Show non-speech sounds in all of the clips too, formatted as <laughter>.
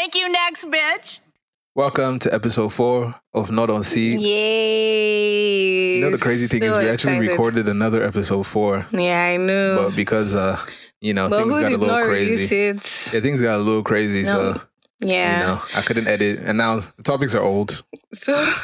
Thank you, next bitch. Welcome to episode four of Not on Sea. Yay! You know the crazy thing is we actually excited. recorded another episode four, Yeah, I know. but because uh you know But things got a little crazy. Yeah, things got a little crazy, No. so Yeah. you know I couldn't edit, and now the topics are old. So, <laughs>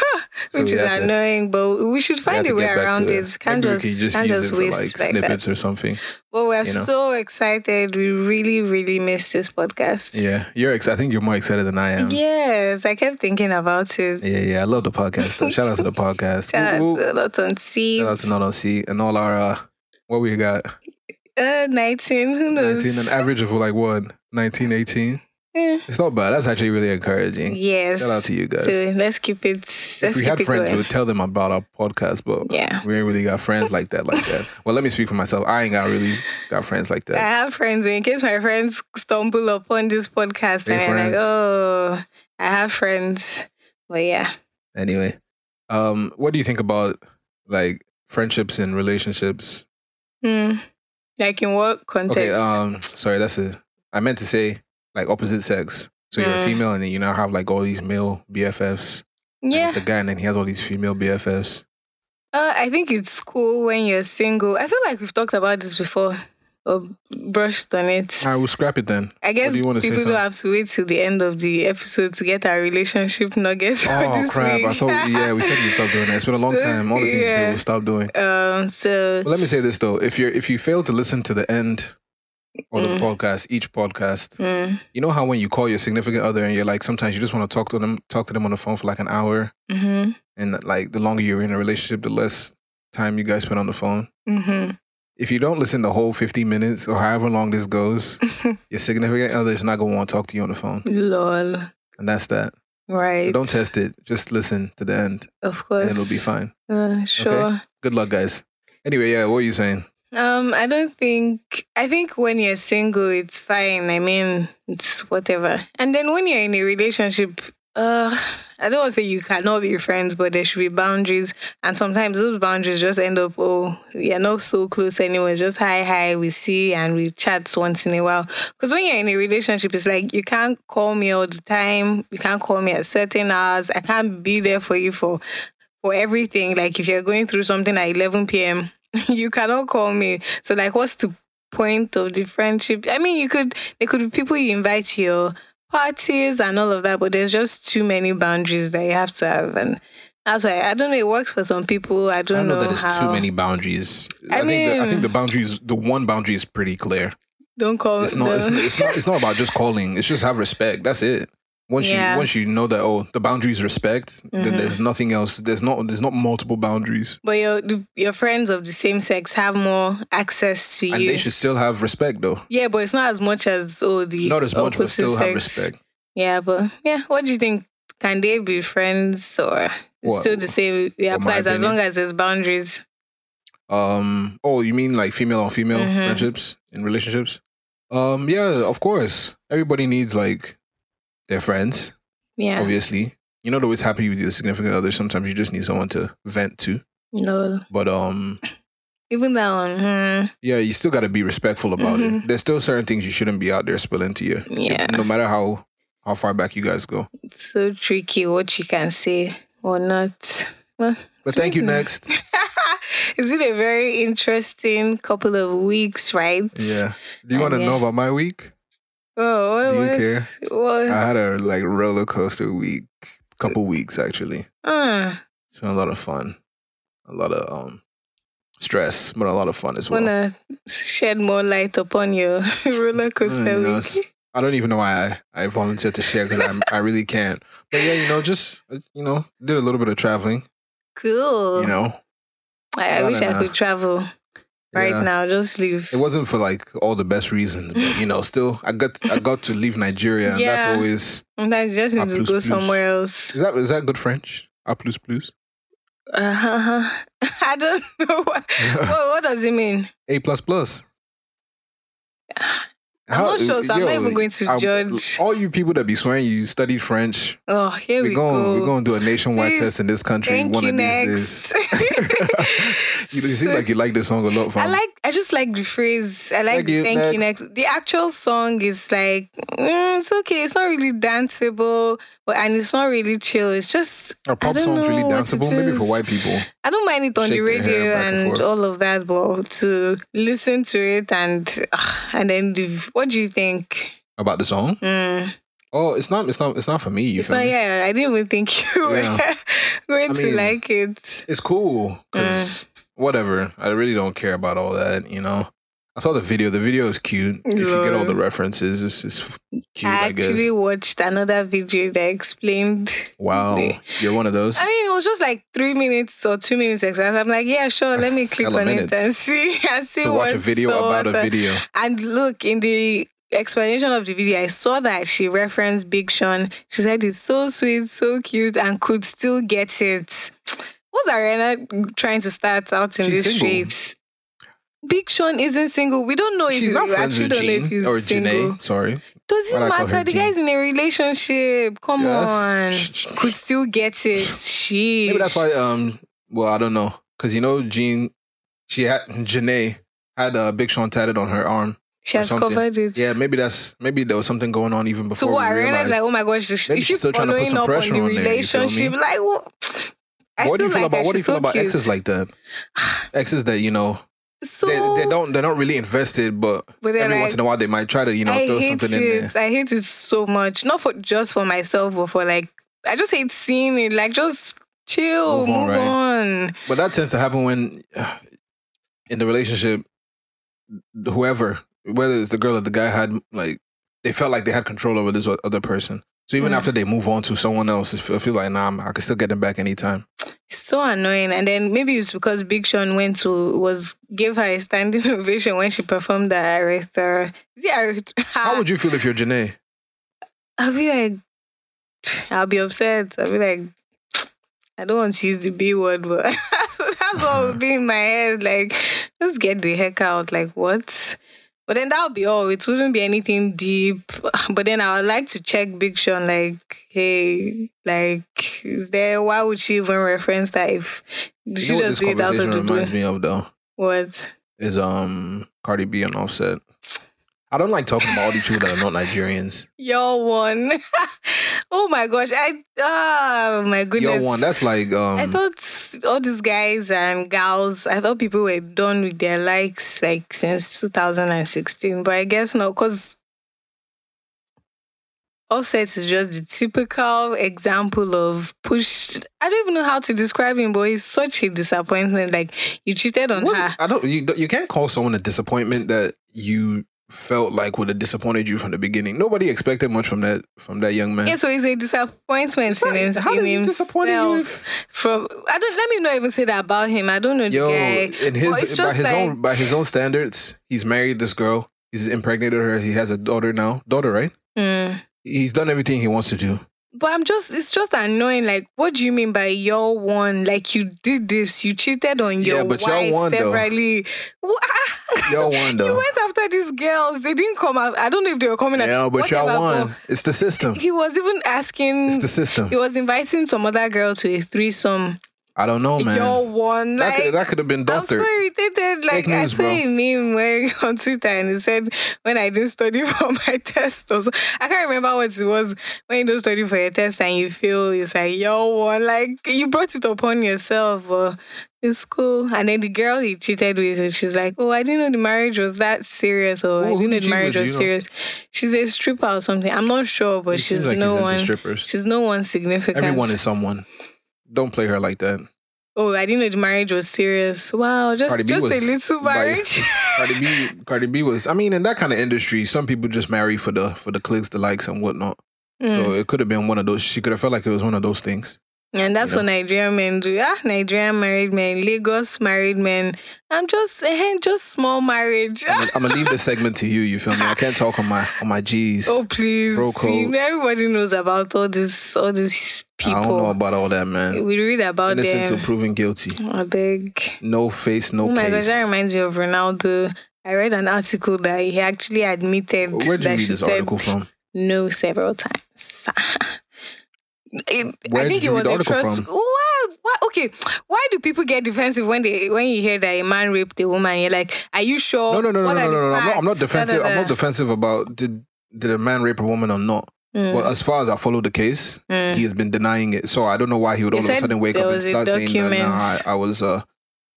So which is have to- annoying, but we should find a way around it. Can't Maybe just, we just can't use just it for waste like like snippets that. or something. But we're you know. so excited. We really, really miss this podcast. Yeah, you're. Ex- I think you're more excited than I am. Yes, I kept thinking about it. Yeah, yeah, I love the podcast. Though. Shout out to the <laughs> podcast. Shout out Woo, to a lot on seats. Shout out to Not on Sea and all our uh, what we got. uh, 19, who knows? 19, an average of like what 19, 18. Eh, It's not bad. That's actually really encouraging. yes. Shout out to you guys. So let's keep it. Let's if we had it friends, we would tell them about our podcast, but Yeah. we ain't really got friends like that, like that. Well, let me speak for myself. I ain't got really got friends like that. I have friends. In case my friends stumble upon this podcast Hey, and I'm like, oh, I have friends. But yeah, Anyway, um, what do you think about like friendships and relationships? hmm. like in what context? Okay, um, sorry, that's a. I meant to say like opposite sex. So you're a Mm. female, and then you now have like all these male BFFs. And yeah, it's a guy, and then he has all these female BFFs. uh, I think it's cool when you're single. I feel like we've talked about this before or brushed on it. Right, we'll scrap it then. I guess do you wanna say, people don't have to wait till the end of the episode to get our relationship nuggets <laughs> Oh crap! week. I thought yeah, we said we stop doing that. It's been a long So, <laughs> time. All the things we said yeah. we'll stop doing. um, so let me say this though: if you're if you fail to listen to the end of the Mm. podcast, each podcast, mm, you know how when you call your significant other and you're like, sometimes you just want to talk to them, talk to them on the phone for like an hour, hmm and like the longer you're in a relationship, the less time you guys spend on the phone. hmm If you don't listen the whole 50 minutes or however long this goes, <laughs> your significant other is not gonna want to talk to you on the phone, lol, and that's that. right? So don't test it. Just listen to the end, Of course, and it'll be fine. Uh, sure. Good luck, guys. Anyway, yeah, what are you saying? Um, I don't think. I think when you're single, it's fine. I mean, it's whatever. And then when you're in a relationship, uh, I don't want to say you cannot be friends, but there should be boundaries. And sometimes those boundaries just end up, oh, you're not so close anymore. It's just hi, hi, we see and we chat once in a while. Because when you're in a relationship, it's like you can't call me all the time. You can't call me at certain hours. I can't be there for you for for everything. Like if you're going through something at 11 p.m., <laughs> you cannot call me. So like, what's the point of the friendship? I mean, you could there could be people you invite to your parties and all of that, but there's just too many boundaries that you have to have, and that's why I don't know. It works for some people. I I don't don't know, know, that there's how. too many boundaries. I I, think the, I think the boundaries, the one boundary is pretty clear. Don't call. It's not. It's, it's not. It's not about just calling. It's just have respect. That's it. Once Yeah. you once you know that oh the boundaries respect, then Mhm. there's nothing else. There's not. There's not multiple boundaries, But your your friends of the same sex have more access to you. and they should still have respect though. yeah, but it's not as much as oh the Not as much, but still have respect. Yeah, but yeah, what do you think? Can they be friends or What? still the same? It applies as long as there's boundaries. Um. Oh, you mean like female on female Mhm. friendships in relationships? Um. Yeah. Of course. Everybody needs like their friends. Yeah. Obviously, You're not always happy with your significant other. Sometimes you just need someone to vent to. No. But um, Even that one. Hmm. yeah, you still got to be respectful about it. Mhm. There's still certain things you shouldn't be out there spilling to you. Yeah. No matter how how far back you guys go. It's so tricky what you can say or not. Well, But thank you. Mhm. Next. <laughs> it's been a very interesting couple of weeks, right? Yeah. Do you want to yeah. know about my week? Oh, Do you what- care? What? I had a like roller coaster week. Couple weeks actually. uh, It's been a lot of fun. A lot of um stress, but a lot of fun as well. wanna shed more light upon your <laughs> roller <laughs> coaster Mm, you know, week? I don't even know why I, I volunteered to share because I really can't. But yeah, you know, just uh, you know, did a little bit of traveling. Cool. You know, I, I wish I could travel right Yeah. now. Just leave. It wasn't for like all the best reasons, but you know, still I got I got to leave Nigeria, and that's always Sometimes you just need to go plus. somewhere else. is that is that good French? A plus plus. Uh, <laughs> I don't know what, <laughs> what. What does it mean? A plus plus. <sighs> I'm not sure, so I'm not even going to I'm- judge. All you people that be swearing you studied French, Oh, here we're we going go. we're going to do a nationwide Please. test in this country Thank one you of these days. <laughs> next. You, you seem like you like this song a lot. Fam. I like. I just like the phrase. I like Thank the you, thank you next. next. The actual song is like mm, it's okay. It's not really danceable, but and it's not really chill. It's just I pop songs really danceable? Maybe for white people. I don't mind it on the Shake hair radio and and, all of that, but to listen to it and ah, and then the, what do you think? About the song? Mm. Oh, it's not. It's not. It's not for me. You It's not, me? yeah, I didn't even think <laughs> you were Yeah. <laughs> going I to like it. It's cool because Mm. Whatever. I really don't care about all that. You know. I saw the video. The video is cute. If you get all the references, it's, it's cute. I I, guess. actually watched another video that explained. Wow, the- you're one of those. I mean, it was just like three minutes or two minutes extra. I'm like, yeah, sure. let me click on it and see <laughs> and see to watch a video so about a video. And look, in the explanation of the video, I saw that she referenced Big Sean. She said it's so sweet, so cute, and could still get it. What's Ariana trying to start out in She's these single. streets? Big Sean isn't single. We don't know if She's he's, not friends actually with don't know if Jean he's or single. Jhené. Sorry. Doesn't Why'd I call her matter. The Jean? guy's in a relationship. Come Yeah, on. that's- sh- sh- Could still get it. She. Maybe that's why. Um. Well, I don't know, cause you know, Jean, she had Jhené had a Big Sean tatted on her arm. she or has something. covered it. Yeah, maybe that's maybe there was something going on even before So what? we Ariana's realized. like, oh my gosh, is, Maybe is she she's still trying to put following some up on pressure the on there, you feel me? relationship? Like, what? I what do you feel like about her. what do you She's feel so about cute. exes like that? <sighs> exes that you know So they, they don't they're not really invested, but, But they're every once like, in a while they might try to you know I throw hate something in it. there. I hate it so much. Not for just for myself, but for like I just hate seeing it. Like just chill, Move move on, on. right? But that tends to happen when <sighs> in the relationship, whoever, whether it's the girl or the guy, had like they felt like they had control over this o- other person. So even Mm. after they move on to someone else, I feel, like nah, I'm- I can still get them back anytime. It's so annoying. And then maybe it's because Big Sean went to was gave her a standing <laughs> ovation when she performed the Aretha. Is it Aretha? <laughs> How would you feel if you're Jhené? I'll be like, I'll be upset. I'll be like, I don't want to use the B word, but <laughs> that's what would be in my head. Like, just get the heck out. Like, what? But then that'll be all. It wouldn't be anything deep. <sighs> But then I would like to check Big Sean, like, hey, like, is there, why would she even reference that if You she know what just did out of the reminds me of though What? is um Cardi B and Offset. I don't like talking about all these people that are not Nigerians. <laughs> Your one. <laughs> oh my gosh. I, oh my goodness. Yo, one that's like um I thought all these guys and girls. I thought people were done with their likes like since 2016, but I guess not because Offset is just the typical example of push. I don't even know how to describe him, but he's such a disappointment. Like you cheated on What? her. I don't. You, you can't call someone a disappointment that you felt like would have disappointed you from the beginning. Nobody expected much from that from that young man. Yeah, so it's a disappointment It's not- in, him, how in does himself. disappoint you? If, From I don't let me not even say that about him. I don't know the yo, guy. in his by his like- own by his own standards, he's married this girl. He's impregnated her. He has a daughter now. Daughter, right? Mm. He's done everything he wants to do. But I'm just, it's just annoying. Like, what do you mean by your one? Like, you did this, you cheated on your Yeah, but y'all wife won, though. severally. <laughs> Y'all won, You went after these girls. They didn't come out. I don't know if they were coming out. Yeah, but y'all whatever, won. It's the system. He was even asking, It's the system. he was inviting some other girl to a threesome. I don't know, man. Your one. that, Like, could, that could have been I'm doctored. so irritated. Like news, I saw a meme where <laughs> on Twitter and it said when I didn't study <laughs> for my test or so. I can't remember what it was when you don't study for your test and you feel it's like yo one like you brought it upon yourself but it's cool. And then the girl he cheated with she's like, Oh, I didn't know the marriage was that serious or I didn't know the marriage was know? serious. She's a stripper or something. I'm not sure, but It she's like no one strippers. she's no one significant. Everyone is someone. Don't play her like that. Oh, I didn't know the marriage was serious. Wow, just just a was little by- marriage. <laughs> Cardi B, Cardi B was. I mean, in that kind of industry, some people just marry for the for the clicks, the likes, and whatnot. Mm. So it could have been one of those. She could have felt like it was one of those things. And that's you what Nigerian men do. Ah, Nigerian married men, Lagos married men. I'm just, eh, just small marriage. I'm gonna, I'm gonna leave this segment to you. You feel me? I can't talk on my on my G's. oh please, Bro code. everybody knows about all this, all these people. I don't know about all that, man. We read about Innocent them. to proven guilty. I beg. No face, no oh my case. gosh, that reminds me of Ronaldo. I read an article that he actually admitted Where'd you that read this article from? no several times. <laughs> It, I think you it was a trust. Why, why? Okay, why do people get defensive when they when you hear that a man raped a woman? You're like, are you sure? No, no, no, no, What no, no, no, no. I'm not, I'm not facts? Da, defensive. da, I'm not defensive about did did a man rape a woman or not. Mm. But as far as I follow the case, Mm. he has been denying it. So I don't know why he would all of a sudden wake up and start saying that document. nah, I, I was uh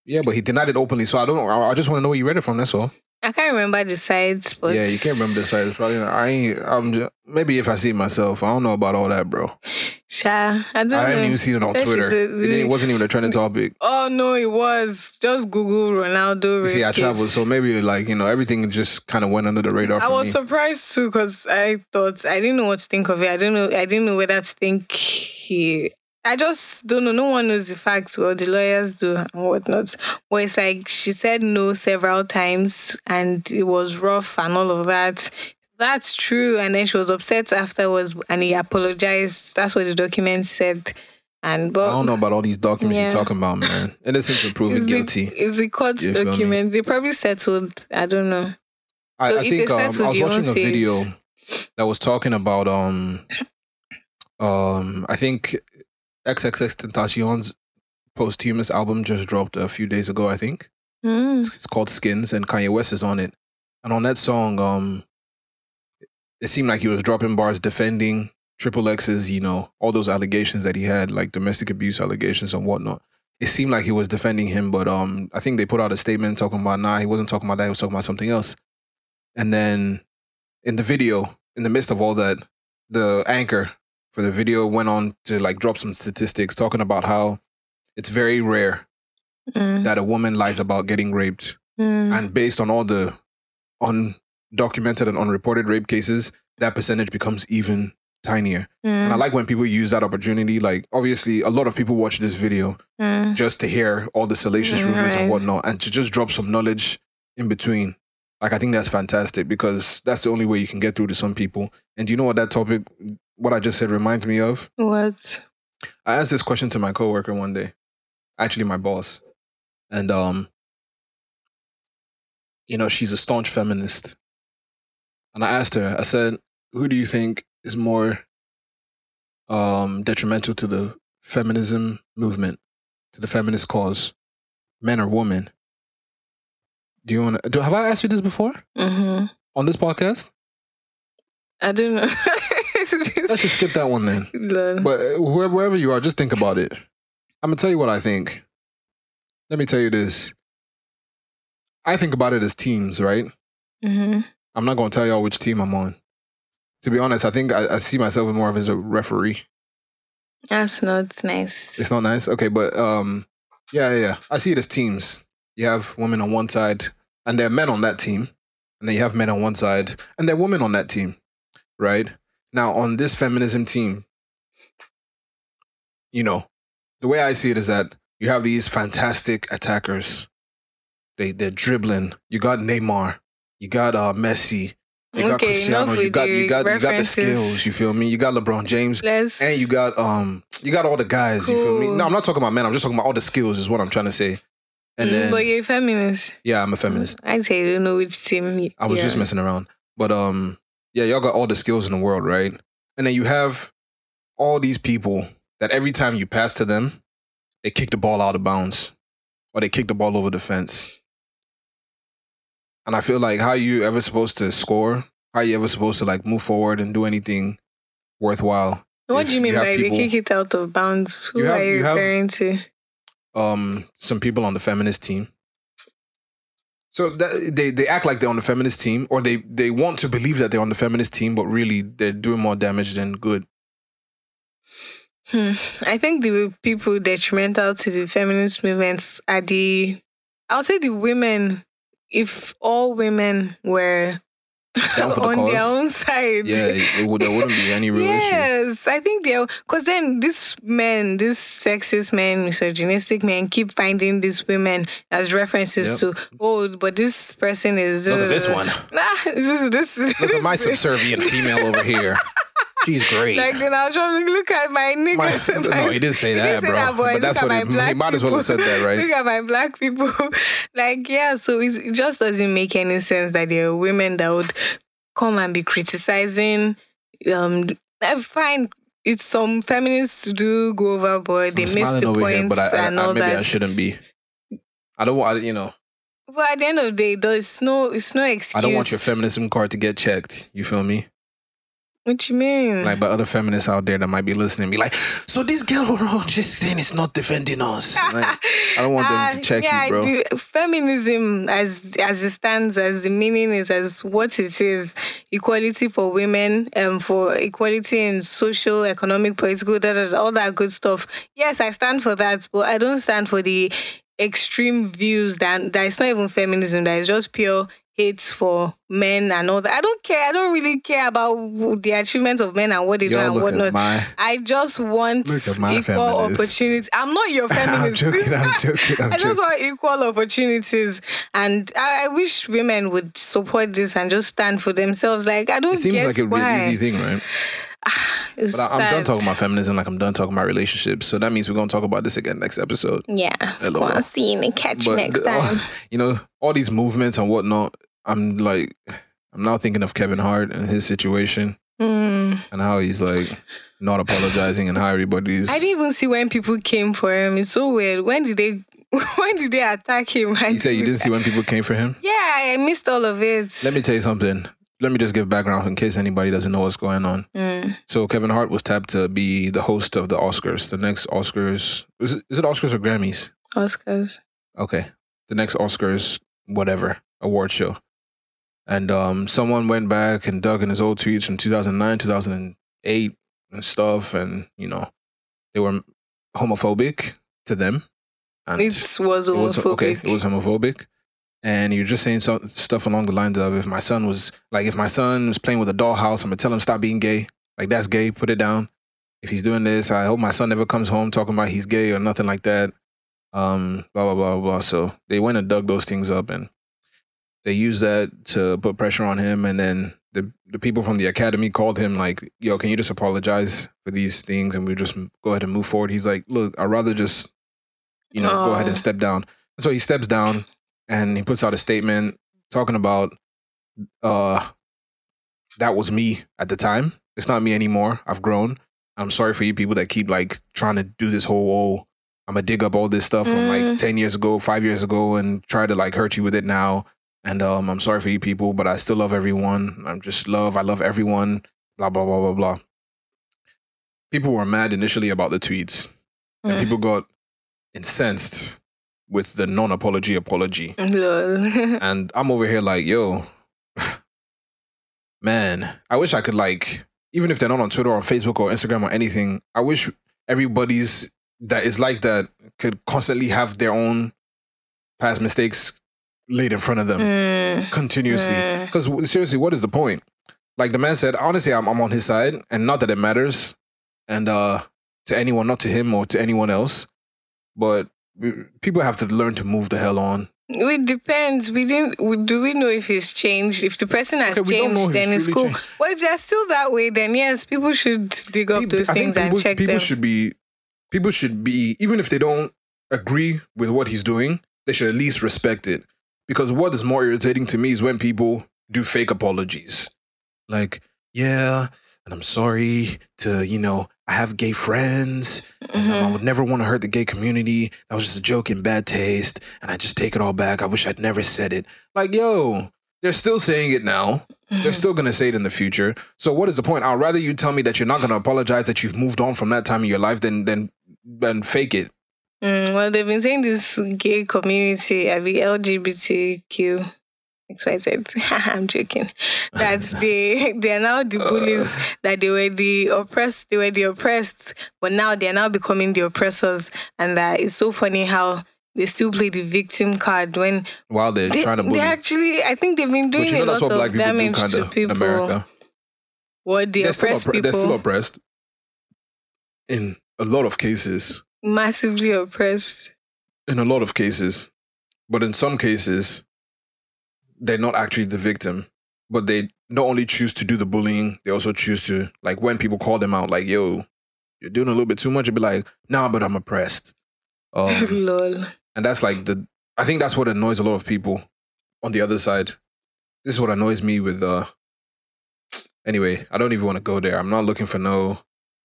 yeah, but he denied it openly. So I don't. I, I just want to know where you read it from. That's all. I can't remember the sides, but yeah, you can't remember the sides. Probably not, I ain't. I'm just, maybe if I see myself, I don't know about all that, bro. Sha, I don't I know. didn't even see it on That Twitter. It, it wasn't even a trending topic. Oh no, it was just Google Ronaldo. You see, I traveled, so maybe like you know everything just kind of went under the radar I was me. surprised too because I thought I didn't know what to think of it. I don't know. I didn't know whether to think he. I just don't know. No one knows the facts. Well, the lawyers do and whatnot. But it's like she said no several times, and it was rough and all of that. That's true. And then she was upset afterwards, and he apologized. That's what the document said. And but I don't know about all these documents Yeah. you're talking about, man. Innocent until proven guilty. Is the court You document? They probably settled. I don't know. I, So I think um, I was watching a say it. video that was talking about um um I think XXXTentacion's posthumous album just dropped a few days ago. I think Mm. it's called Skins, and Kanye West is on it. And on that song, um, it seemed like he was dropping bars defending Triple X's, you know, all those allegations that he had, like domestic abuse allegations and whatnot. It seemed like he was defending him, but um, I think they put out a statement talking about nah, he wasn't talking about that. He was talking about something else. And then in the video, in the midst of all that, the anchor the video went on to like drop some statistics talking about how it's very rare Mm. that a woman lies about getting raped Mm. and based on all the undocumented and unreported rape cases, that percentage becomes even tinier. And I Mm. like when people use that opportunity. Like, obviously, a lot of people watch this video Mm. just to hear all the salacious rumors Right. and whatnot, and to just drop some knowledge in between. Like, I think that's fantastic because that's the only way you can get through to some people. And do you know what that topic, what I just said, reminds me of? What? I asked this question to my coworker one day, actually my boss, and um, you know, she's a staunch feminist, and I asked her, I said, "Who do you think is more um detrimental to the feminism movement, to the feminist cause, men or women?" Do you want to? Do have I asked you this before Mm-hmm. on this podcast? I don't know. <laughs> Let's just skip that one then. <laughs> But uh, wherever you are, just think about it. I'm gonna tell you what I think. Let me tell you this. I think about it as teams, right? Mhm. I'm not gonna tell y'all which team I'm on. To be honest, I think I, I see myself more of as a referee. That's not nice. It's not nice, okay, but um, yeah, yeah, yeah. I see it as teams. You have women on one side, and there are men on that team, and then you have men on one side, and there are women on that team, right? Now, on this feminism team, you know, the way I see it is that you have these fantastic attackers. They they're dribbling. You got Neymar. You got uh Messi. You got Okay, Cristiano. You got you the got you got the skills. You feel me? You got LeBron James. Let's. And you got um you got all the guys, you feel me? No, I'm not talking about men, I'm just talking about all the skills is what I'm trying to say. And Mm, then but you're a feminist. yeah, I'm a feminist. I say you don't know which team. I was yeah. just messing around. But um yeah, y'all got all the skills in the world, right? And then you have all these people that every time you pass to them, they kick the ball out of bounds or they kick the ball over the fence. And I feel like how are you ever supposed to score? How are you ever supposed to like move forward and do anything worthwhile? What do you mean you by people- they kick it out of bounds? Who You have- are you, you have- referring to? um some people on the feminist team. So that, they they act like they're on the feminist team, or they they want to believe that they're on the feminist team, but really they're doing more damage than good. Hmm. I think the people detrimental to the feminist movements are the, I'll say the women. If all women were Down for the <laughs> on their own side, Yeah, it, it there wouldn't be any real issue. yes, I think they're because then these men, these sexist men, misogynistic men, keep finding these women as references to oh, but this person is Look at this uh, one. Nah, <laughs> this this Look at my subservient female over here. <laughs> She's great. Like then I was trying to look at my My- <laughs> niggas. no, he didn't say that, didn't say bro. that, boy. But that's Look what at he, my black he might as well have said that, <laughs> right? Look at my black people. like, yeah, so it just doesn't make any sense that there are women that would come and be criticizing. Um, eh, fine, it's some feminists do go overboard. They I'm miss the point here, but I, I, and I all maybe I shouldn't be. I don't want, you know, But at the end of the day, though, it's no, it's no excuse. I don't want your feminism card to get checked. You feel me? What you mean? Like, but other feminists out there that might be listening, be like, so this girl who just saying is not defending us. <laughs> Like, I don't want them to Ah, check yeah, you, bro. the feminism, as as it stands, as the meaning is, as what it is, equality for women, um, for equality in social, economic, political, da, da, da, all that good stuff. Yes, I stand for that, but I don't stand for the extreme views that that it's not even feminism. That is just pure hate for men and all that. I don't care. I don't really care about the achievements of men and what they do and whatnot. my. I just want Look at my equal feminist. opportunity. I'm not your <laughs> feminist. I'm joking. I'm joking. I'm <laughs> I just joking. want equal opportunities, and I, I wish women would support this and just stand for themselves. Like I don't. It seems like it would be an easy thing, right? <sighs> It's But I, I'm done talking about feminism like I'm done talking about relationships. So that means we're going to talk about this again next episode. Yeah. Hello. Go on, see you and catch you next time. <laughs> you know, all these movements and whatnot, I'm like, I'm now thinking of Kevin Hart and his situation Mm. and how he's like not apologizing and how everybody's. I didn't even see when people came for him. It's so weird. When did they? <laughs> When did they attack him? I you said you didn't see when people came for him? Yeah, I missed all of it. Let me tell you something. Let me just give background in case anybody doesn't know what's going on. Mm. So Kevin Hart was tapped to be the host of the Oscars, the next Oscars. Is it, is it Oscars or Grammys? Oscars. Okay, the next Oscars, whatever award show. And um, someone went back and dug in his old tweets from 2009, 2008, and stuff, and you know, they were homophobic to them. And It was it was homophobic. okay. It was homophobic, and you're just saying some stuff along the lines of, "If my son was like, if my son was playing with a dollhouse, I'm gonna tell him stop being gay. Like that's gay. Put it down. If he's doing this, I hope my son never comes home talking about he's gay or nothing like that. Um, blah blah blah blah. So they went and dug those things up, and they used that to put pressure on him. And then the the people from the academy called him like, "Yo, can you just apologize for these things, and we just go ahead and move forward?" He's like, "Look, I'd rather just." You know, go ahead and step down. So he steps down and he puts out a statement talking about uh that was me at the time. It's not me anymore. I've grown. I'm sorry for you people that keep like trying to do this whole oh, I'm gonna dig up all this stuff from like Mm. 10 years ago, five years ago, and try to like hurt you with it now. And um, I'm sorry for you people, but I still love everyone. I'm just love. I love everyone. Blah blah blah blah blah. People were mad initially about the tweets, and Mm. people got incensed with the non-apology apology. <laughs> <laughs> And I'm over here like, yo, man, I wish I could like, even if they're not on Twitter or Facebook or Instagram or anything, I wish everybody's that is like that could constantly have their own past mistakes laid in front of them Mm. continuously. Mm. Because seriously, what is the point? Like the man said, honestly, I'm, I'm on his side, and not that it matters, and uh, to anyone, not to him or to anyone else, but we- people have to learn to move the hell on. It depends. We didn't. we- Do we know if he's changed? If the person has Okay, we don't know changed, then it's cool. changed. Well, if they're still that way, then yes, people should dig up People- those I things and people, check people them. should be people should be even if they don't agree with what he's doing, they should at least respect it. Because what is more irritating to me is when people do fake apologies. Like, yeah, and I'm sorry to, you know, I have gay friends and um, I Mhm. would never want to hurt the gay community. That was just a joke in bad taste, and I just take it all back. I wish I'd never said it. Like, yo, they're still saying it now. Mm-hmm. They're still gonna say it in the future. So what is the point? I'd rather you tell me that you're not gonna apologize that you've moved on from that time in your life than than than fake it. Mm, well, they've been saying this gay community, I mean LGBTQ. XYZ. <laughs> I'm joking. That <laughs> they they are now the bullies. That they were the oppressed. They were the oppressed, but now they are now becoming the oppressors. And that it's so funny how they still play the victim card when While they're they, trying to bully. they actually. I think they've been doing you know a lot of people damage kind to of in people. America. What the They're still, oppressed oppre- people they're still oppressed in a lot of cases. Massively oppressed. In a lot of cases. But in some cases, they're not actually the victim. But they not only choose to do the bullying, they also choose to like when people call them out, like, yo, you're doing a little bit too much, you'd be like, nah, but I'm oppressed. Um, <laughs> Lol. And that's like the I think that's what annoys a lot of people on the other side. This is what annoys me with uh anyway, I don't even want to go there. I'm not looking for no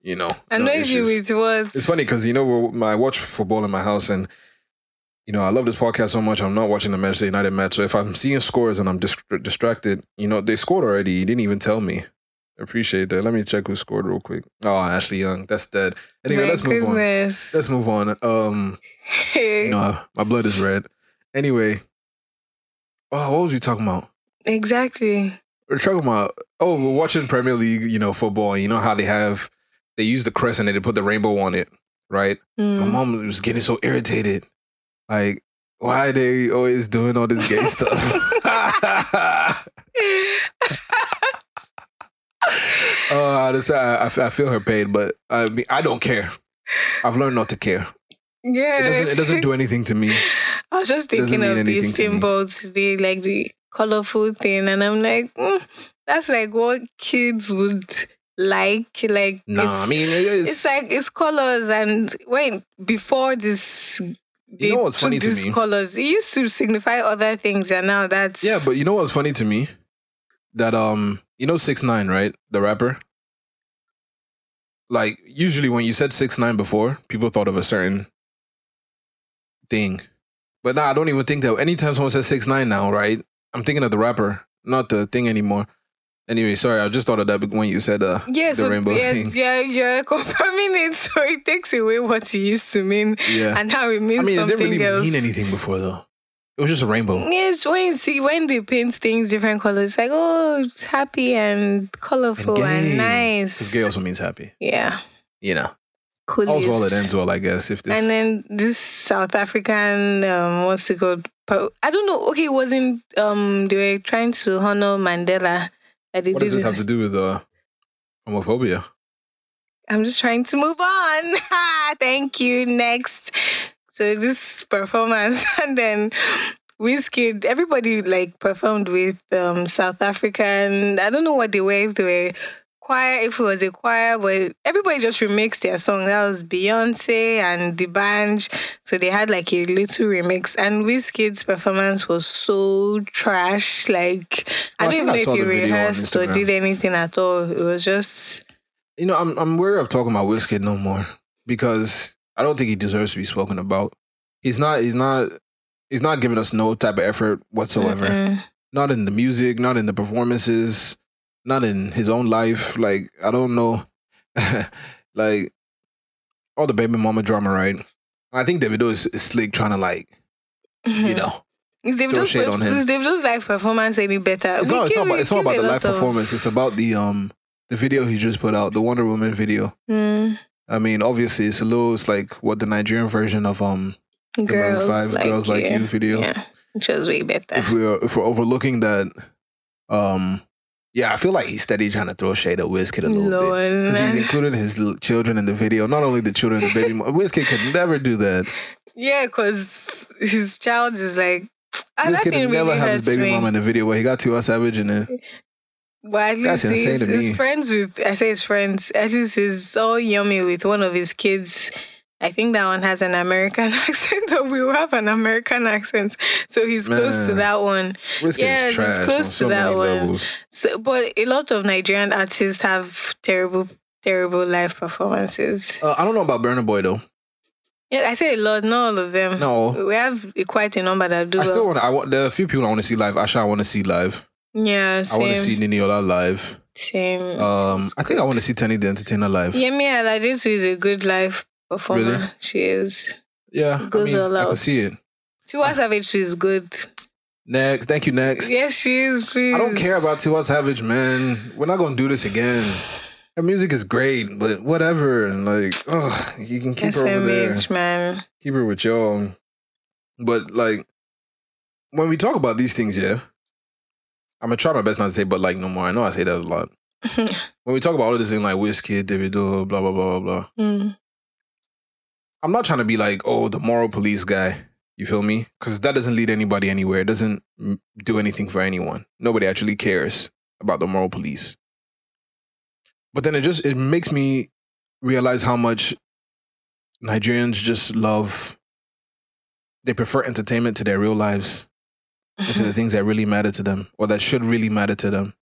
you know. Annoys you issues. with what? It's funny because you know I watch football in my house and you know I love this podcast so much. I'm not watching the Manchester United match, so if I'm seeing scores and I'm dis- distracted, you know they scored already. You didn't even tell me. Appreciate that. Let me check who scored real quick. Oh, Ashley Young. That's dead. Anyway, My let's move on. Let's move on. Um, you know <laughs> my blood is red. Anyway, oh, what was we talking about? exactly. We're talking about oh, we're watching Premier League, you know, football. And you know how they have they used the crescent and they put the rainbow on it, right? My Mm. mom was getting so irritated. Like, why are they always doing all this gay <laughs> stuff? <laughs> uh, this, I, I I feel her pain, but I mean, I don't care. I've learned not to care. yeah. It doesn't. It doesn't do anything to me. <laughs> I was just thinking of these symbols, the like the colorful thing, and I'm like, mm, that's like what kids would like. Like, No, it's, I mean, it is, it's like it's colors, and when before this, they know what's funny to me? colors. It used to signify other things, and now that's yeah, but you know what's funny to me? That um, you know, six nine, right? The rapper. Like usually, when you said six nine before, people thought of a certain thing, but now I don't even think that. Anytime someone says six nine now, right? I'm thinking of the rapper, not the thing anymore. Anyway, sorry, I just thought of that when you said uh, yeah, the so rainbow yeah, thing. yeah, you're <laughs> confirming it, so it takes away what it used to mean, Yeah, and now it means I mean, it didn't really else. mean anything before though. It was just a rainbow. Yes, when you see when they paint things different colors, like oh, it's happy and colorful and, Because nice. gay also means happy. Yeah, You know, cool. all's well that ends well, I guess. If this, And then this South African, um, what's it called? I don't know. Okay, it wasn't um, they were trying to honor Mandela. What does this have to do with uh, homophobia? I'm just trying to move on. <laughs> Thank you. Next. So this performance <laughs> and then Wizkid, everybody like performed with um South African. I don't know what they were, if they were choir, if it was a choir, but everybody just remixed their song. That was Beyonce and the band. So they had like a little remix. And Wizkid's performance was so trash. Like I Oh, I don't even know if he the video on rehearsed or did anything at all. It was just You know, I'm I'm wary of talking about Wizkid no more because I don't think he deserves to be spoken about. He's not. He's not. He's not giving us no type of effort whatsoever. Mm-mm. Not in the music. Not in the performances. Not in his own life. Like I don't know. <laughs> like all the baby mama drama, right? I think Davido is, is slick trying to like you <laughs> know. Is Davido's, shade on him. is Davido's live performance any better? It's We not. It's not about. It's not about the live performance. It's about the um the video he just put out, the Wonder Woman video. Mm, I mean, obviously, it's a little. It's like what the Nigerian version of um girls Five like Girls Like you. You video. Yeah, which was way better. If we're if we're overlooking that, um, yeah, I feel like he's steady trying to throw shade at Wizkid a little bit Lord. because he's including his children in the video. Not only the children, the baby. mo- <laughs> Wizkid could never do that. yeah, because his child is like. That Wizkid thing would never really have his hurts baby me. mama in the video where he got Tiwa Savage in it. But at That's least insane he's, to me. he's friends with. I say his friends. At least he's all yummy with one of his kids. I think that one has an American <laughs> accent, or will have an American accent. So he's close to that one. Yes, is it's close to so that one. levels. So, but a lot of Nigerian artists have terrible, terrible live performances. Uh, I don't know about Burna Boy though. Yeah, I say a lot, not all of them. No, We have quite a number that do I still want. I want. There are a few people I want to see live. Asa, I want to see live. Yeah, same. I want to see Niniola live. same. Um, I think I want to see Teni the Entertainer live. Yemi Alade is a good live performer. Really? She is. Yeah, I, Goes mean, all I can out. see it. Tiwa Savage is good. Next, thank you. Next, Yes, she is. Please. I don't care about Tiwa Savage, man. We're not gonna do this again. Her music is great, but whatever. And like, oh, you can keep her over there. Man. Keep her with y'all. But like, when we talk about these things, yeah, I'm gonna try my best not to say "but like" no more. I know I say that a lot. <laughs> When we talk about all of this thing like Whiskey, Davido, blah blah blah blah blah. Mm. I'm not trying to be like, oh, the moral police guy. You feel me? Because that doesn't lead anybody anywhere. It doesn't do anything for anyone. Nobody actually cares about the moral police. But then it just it makes me realize how much Nigerians just love. They prefer entertainment to their real lives and to the <laughs> things that really matter to them or that should really matter to them.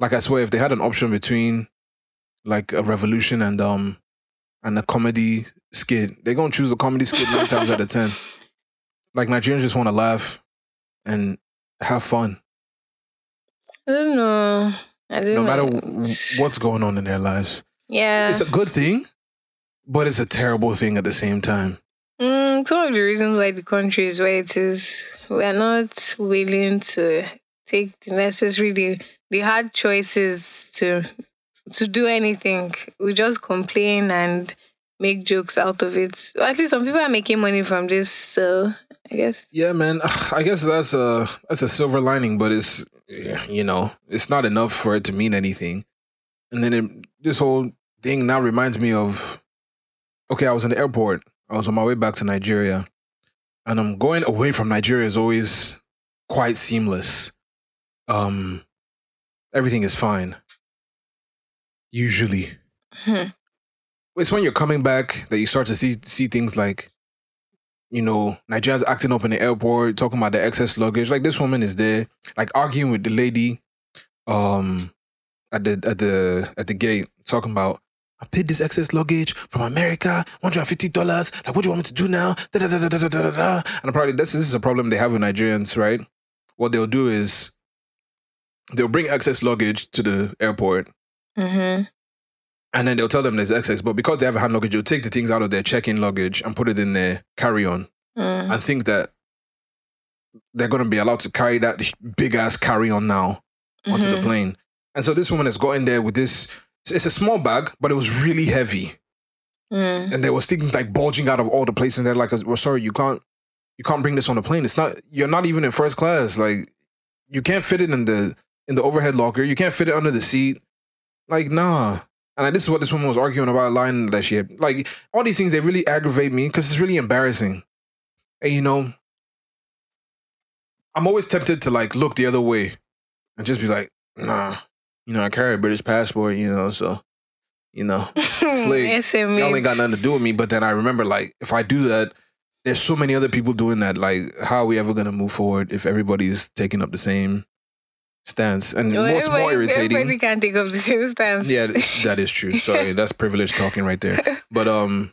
Like I swear, if they had an option between like a revolution and um and a comedy skit, they're gonna choose a comedy skit nine times out of ten. <laughs> Like Nigerians just want to laugh and have fun, I don't know. I don't no know. matter w- what's going on in their lives. Yeah. It's a good thing, but it's a terrible thing at the same time. Mm, it's one of the reasons why the country is where it is. We are not willing to take the necessary, the, the hard choices to to do anything. We just complain and make jokes out of it. At least some people are making money from this, so I guess. Yeah, man. <sighs> I guess that's a that's a silver lining, but it's you know it's not enough for it to mean anything. And then it, this whole thing now reminds me of okay, I was in the airport. I was on my way back to Nigeria, and I'm going away from Nigeria is always quite seamless. Um, everything is fine. Usually, Hmm. it's when you're coming back that you start to see see things like, you know, Nigerians acting up in the airport, talking about the excess luggage. Like this woman is there, like arguing with the lady, um, at the at the at the gate, talking about. I paid this excess luggage from America, one hundred and fifty dollars. Like, what do you want me to do now? Da, da, da, da, da, da, da. And probably this, this is a problem they have with Nigerians, right? What they'll do is they'll bring excess luggage to the airport, Mm-hmm. and then they'll tell them there's excess. But because they have a hand luggage, they'll take the things out of their check-in luggage and put it in their carry-on. Mm. and think that they're going to be allowed to carry that big ass carry-on now onto the Mhm. plane. And so this woman has got in there with this. It's a small bag, but it was really heavy, Mm. and there was things like bulging out of all the places. And they're like, "Well, sorry, you can't, you can't bring this on the plane. It's not. You're not even in first class. Like, you can't fit it in the in the overhead locker. You can't fit it under the seat. Like, nah." And this is what this woman was arguing about, lying that she had. Like, all these things they really aggravate me because it's really embarrassing. And you know, I'm always tempted to like look the other way and just be like, nah, you know, I carry a British passport, you know, so you know, <laughs> Slick. Y'all ain't got nothing to do with me. But then I remember like if I do that, there's so many other people doing that. Like, how are we ever gonna move forward if everybody's taking up the same stance? And Well, what's more irritating? Everybody can't take up the same stance. Yeah, <laughs> that is true. Sorry, that's privilege talking right there. But um,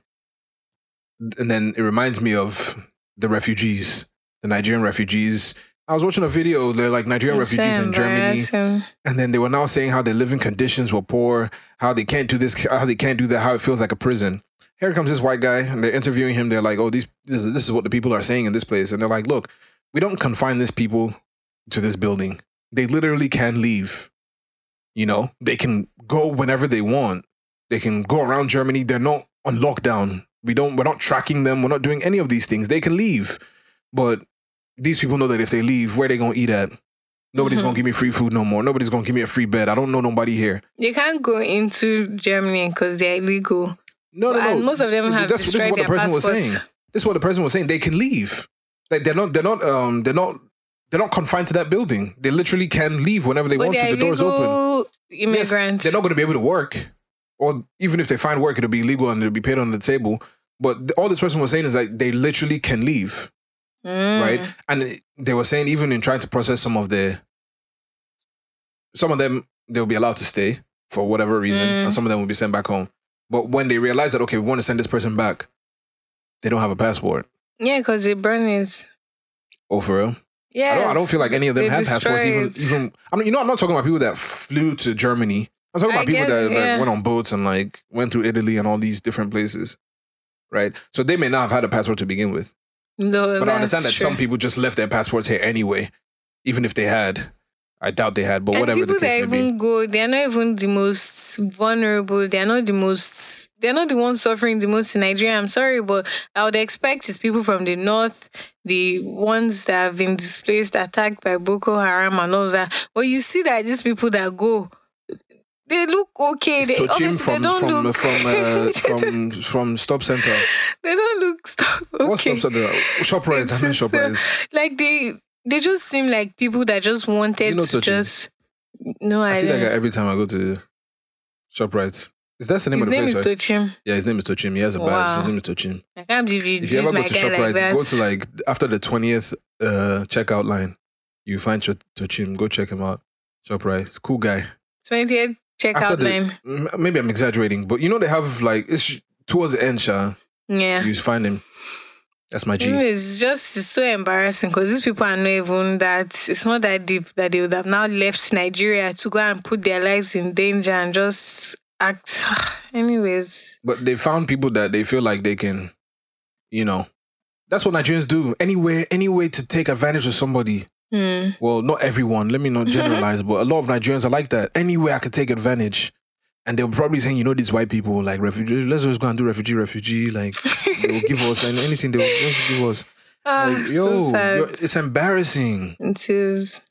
and then it reminds me of the refugees, the Nigerian refugees. I was watching a video. They're like Nigerian It's refugees in Germany, and then they were now saying how their living conditions were poor, how they can't do this, how they can't do that, how it feels like a prison. Here comes this white guy, and they're interviewing him. They're like, "Oh, these this is, this is what the people are saying in this place," and they're like, "Look, we don't confine these people to this building. They literally can leave. You know, they can go whenever they want. They can go around Germany. They're not on lockdown. We don't. We're not tracking them. We're not doing any of these things. They can leave, but these people know that if they leave, where they gonna eat at? Nobody's Mhm. gonna give me free food no more. Nobody's gonna give me a free bed. I don't know nobody here. You can't go into Germany because they're illegal. No, no, no. And most of them have That's- this is what the person was passports. saying. This is what the person was saying. They can leave. Like they're not. They're not. Um. They're not. They're not confined to that building. They literally can leave whenever they But want to. The door's open. illegal Yes, immigrants. they're not going to be able to work, or even if they find work, it'll be illegal and it'll be paid on the table. But all this person was saying is that they literally can leave, Mm. right? And they were saying even in trying to process some of the, some of them they'll be allowed to stay for whatever reason, Mm. and some of them will be sent back home. But when they realize that okay, we want to send this person back, they don't have a passport. Yeah, because it. Oh, for real? Yeah. I don't. I don't feel like any of them had passports. Even, even. I mean, you know, I'm not talking about people that flew to Germany. I'm talking I about people guess, that like, went on boats and like went through Italy and all these different places, right? So they may not have had a passport to begin with, No, but I understand that that's some people just left their passports here anyway, even if they had. I doubt they had, but and whatever the people that case may even go, they're not even the most vulnerable. They're not the most. They're not the ones suffering the most in Nigeria. I'm sorry, but I would expect it's people from the north, the ones that have been displaced, attacked by Boko Haram and all that. But you see that these people that go, they look okay. It's They, obviously, from they don't from look from uh, <laughs> from from Stop Center. they don't look stuff. Okay. What's Stop Center? Shoprite. I mean uh, Shoprite. <laughs> like they they just seem like people that just wanted You know to Tochim? just no I see that guy every time I go to shop Shoprite. Is that the name His of the name place? is right? Tochim. Yeah, his name is Tochim. He has a badge. His name is Tochim. I can't believe you If you ever go to guy like Shoprite, go to like after the twentieth uh, checkout line. You find Ch- Tochim. Go check him out. Shoprite. He's cool guy. 20th checkout After out the- line. Maybe I'm exaggerating, but you know they have like it's towards the end, Sha. Yeah. You find him. That's my G. You know, It's just it's so embarrassing because these people are not even that it's not that deep that they would have now left Nigeria to go and put their lives in danger and just act. <sighs> Anyways, But they found people that they feel like they can, you know, that's what Nigerians do. Anywhere, any way to take advantage of somebody. hmm. Well, not everyone. Let me not <laughs> generalize, but a lot of Nigerians are like that. Anywhere I could take advantage. And they'll probably saying, you know, these white people like refugee. Let's just go and do refugee, refugee. Like <laughs> they will give us and anything they will just give us. Ah, Like, so yo, sad. yo, it's embarrassing. it is.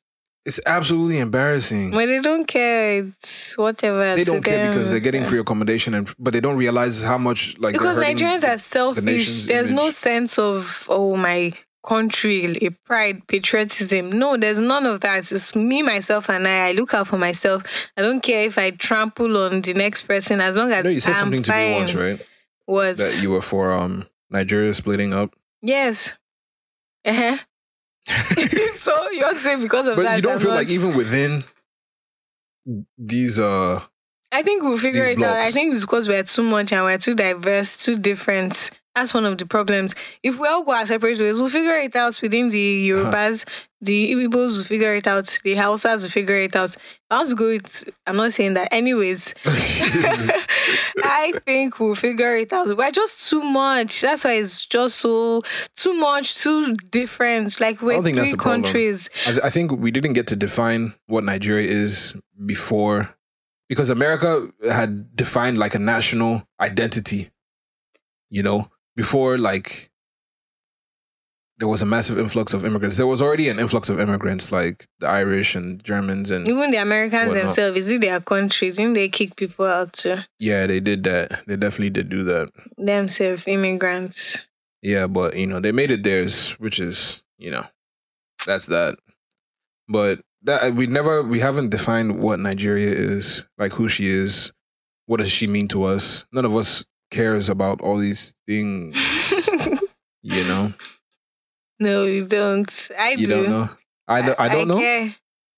It's absolutely embarrassing. But they don't care, it's whatever. they don't care them, because they're getting free accommodation, and but they don't realize how much like because Nigerians are selfish. There's no sense of oh my country, a pride, patriotism. No, there's none of that. It's me, myself, and I. I look out for myself. I don't care if I trample on the next person as long as You know, you said I'm something to fine. me once, right? What? That you were for um Nigeria splitting up. yes. Uh-huh. <laughs> so you want to say because of But that? But you don't I'm feel not- like even within these uh I think we'll figure it out. I think it's because we're too much and we're too diverse, too different. That's one of the problems. If we all go our separate ways, we'll figure it out within the Yorubas, the Igbos will figure it out, the Hausas will figure it out. I want to go with, I'm not saying that. Anyways, <laughs> <laughs> I think we'll figure it out. We're just too much. That's why it's just so, too much, too different. Like we're three countries. I, I think we didn't get to define what Nigeria is before because America had defined like a national identity, you know, before like there was a massive influx of immigrants. There was already an influx of immigrants like the Irish and Germans and Even the Americans Whatnot. themselves, is it their countries? Didn't they kick people out too? yeah, they did that. They definitely did do that. themselves immigrants. Yeah, but you know, they made it theirs, which is, you know, that's that. But that uh, we never we haven't defined what Nigeria is, like who she is, what does she mean to us. None of us cares about all these things, <laughs> you know. no, you don't. I You do. don't know. I don't, I don't know. care.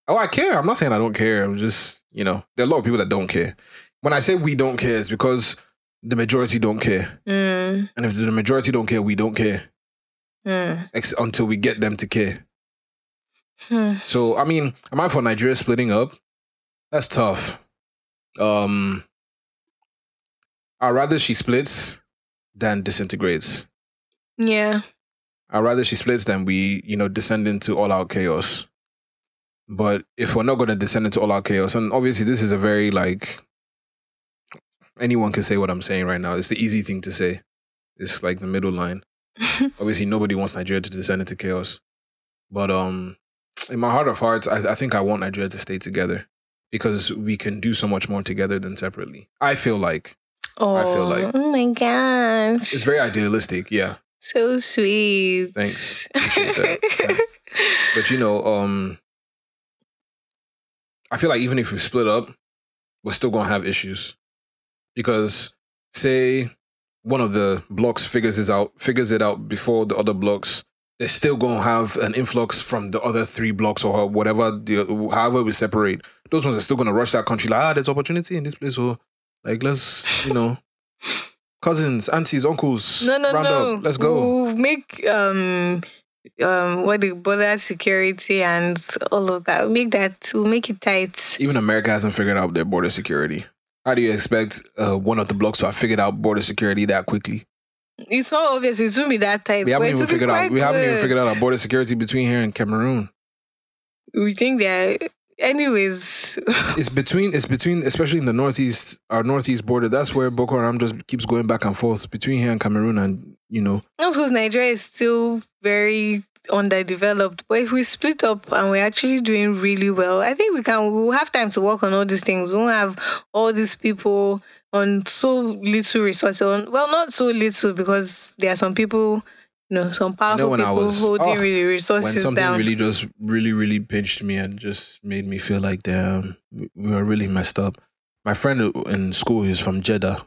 Oh, I care. I'm not saying I don't care. I'm just, you know, there are a lot of people that don't care. When I say we don't care, it's because the majority don't care. Mm, And if the majority don't care, we don't care mm, ex- until we get them to care. hmm. So I mean, am I for Nigeria splitting up? That's tough. Um I'd rather she splits than disintegrates. Yeah. I'd rather she splits than we, you know, descend into all out chaos. But if we're not gonna descend into all out chaos, and obviously this is a very like anyone can say what I'm saying right now. It's the easy thing to say. It's like the middle line. <laughs> obviously nobody wants Nigeria to descend into chaos. But um in my heart of hearts, I, I think I want Nigeria to stay together because we can do so much more together than separately. I feel like oh, I feel like- oh my gosh, it's very idealistic, yeah. so sweet. Thanks. But you know, um I feel like even if we split up, we're still gonna have issues. Because say one of the blocks figures it out figures it out before the other blocks, they're still gonna have an influx from the other three blocks or whatever the however we separate. Those ones are still gonna rush that country like ah, there's opportunity in this place, or like let's you know <laughs> cousins, aunties, uncles, no, no, round no. up, let's go. We'll make um um what the border security and all of that. We'll make that. We'll make it tight. Even America hasn't figured out their border security. How do you expect uh, one of the blocks to have figured out border security that quickly? It's not obvious. It won't be that tight. We haven't even figured out. We haven't even figured out our border security between here and Cameroon. We think that. Anyways, It's between. It's between, especially in the northeast, our northeast border. That's where Boko Haram just keeps going back and forth between here and Cameroon, and you know, That's because Nigeria is still very underdeveloped. But if we split up and we're actually doing really well, I think we can. We'll have time to work on all these things. We won't have all these people on so little resources. On, well, not so little because there are some people, know, some powerful when I people was- holding oh, really when resources something down. really just really really pinched me and just made me feel like damn we were really messed up. My friend in school is from jeddah.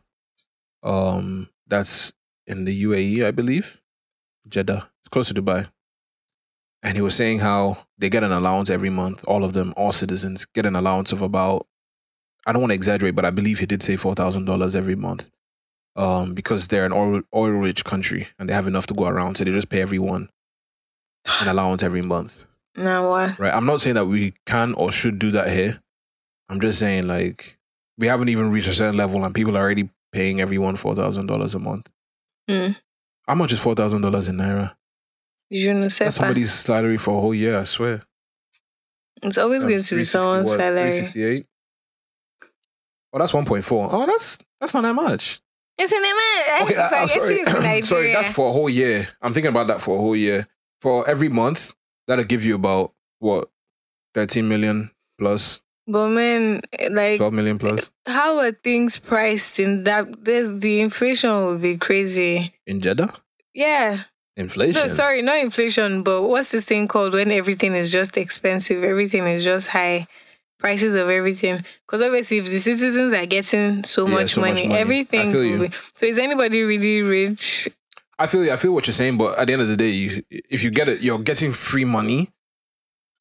Um that's in the uae i believe. Jeddah. It's close to dubai. And he was saying how they get an allowance every month all of them all citizens get an allowance of about I don't want to exaggerate, but I believe he did say four thousand dollars every month. Um, because they're an oil oil rich country and they have enough to go around, so they just pay everyone an allowance every month. <sighs> Now what? Right. I'm not saying that we can or should do that here. I'm just saying like we haven't even reached a certain level and people are already paying everyone four thousand dollars a month. Mm. How much is four thousand dollars in naira? Je ne sais That's somebody's salary for a whole year, I swear. It's always going to be 360 someone's salary. 368? Oh, that's 1.4. Oh, that's that's not that much. It's in America. Eh, okay, I, am sorry. <coughs> Sorry, that's for a whole year. I'm thinking about that for a whole year. For every month, that'll give you about what? 13 million plus, but man, eh, like, 12 million plus eh, how are things priced in that? There's the inflation will be crazy. in Jeddah? Yeah. Inflation. No, sorry, not inflation, but what's this thing called when everything is just expensive? Everything is just high. Prices of everything. Because obviously, if the citizens are getting so, Yeah, much, so much money, money. Everything be. So, is anybody really rich? I feel I feel what you're saying, but at the end of the day, you, if you get it, you're getting free money,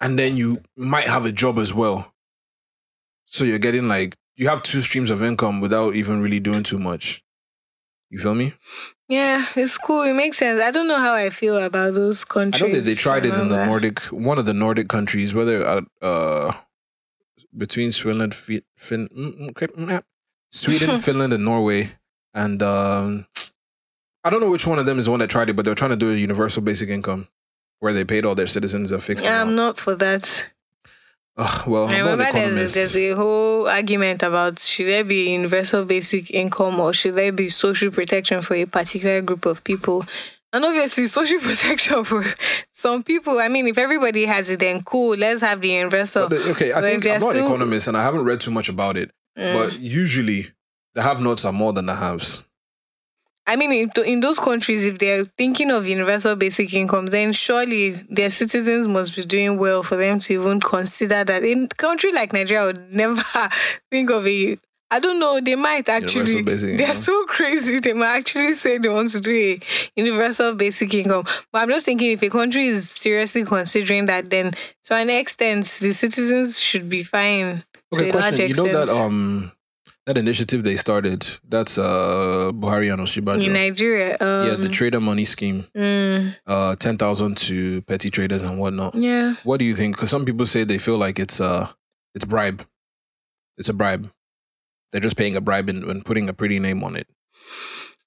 and then you might have a job as well. So you're getting like you have two streams of income without even really doing too much. You feel me? Yeah, it's cool. It makes sense. I don't know how I feel about those I countries. know that they tried it in the. Nordic, one of the Nordic countries, whether uh, between Sweden, Fin, mm, mm, mm, yeah. Sweden, <laughs> Finland, and Norway, and um, I don't know which one of them is the one that tried it, but they're trying to do a universal basic income where they paid all their citizens a fixed I'm not for that. Ugh, well, I I'm not an remember there's, there's a whole argument about should there be universal basic income or should there be social protection for a particular group of people. And obviously, social <laughs> protection for some people. I mean, if everybody has it, then cool. Let's have the universal. The- okay, I But think I'm not an economist and I haven't read too much about it, Mm. but usually the have-nots are more than the haves. I mean, in, in those countries, if they're thinking of universal basic income, then surely their citizens must be doing well for them to even consider that. In a country like Nigeria, I would <laughs> never think of a. I don't know. They might actually. Basic They're so crazy. They might actually say they want to do a universal basic income. But I'm just thinking, if a country is seriously considering that, then to an extent, the citizens should be fine. Okay, to a large question. You know that um that initiative they started, that's uh Buhari and Osinbajo. in Nigeria, um, yeah, the trader money scheme, mm, uh, ten thousand to petty traders and whatnot. yeah. What do you think? Because some people say they feel like it's uh it's bribe, it's a bribe. They're just paying a bribe and, and putting a pretty name on it.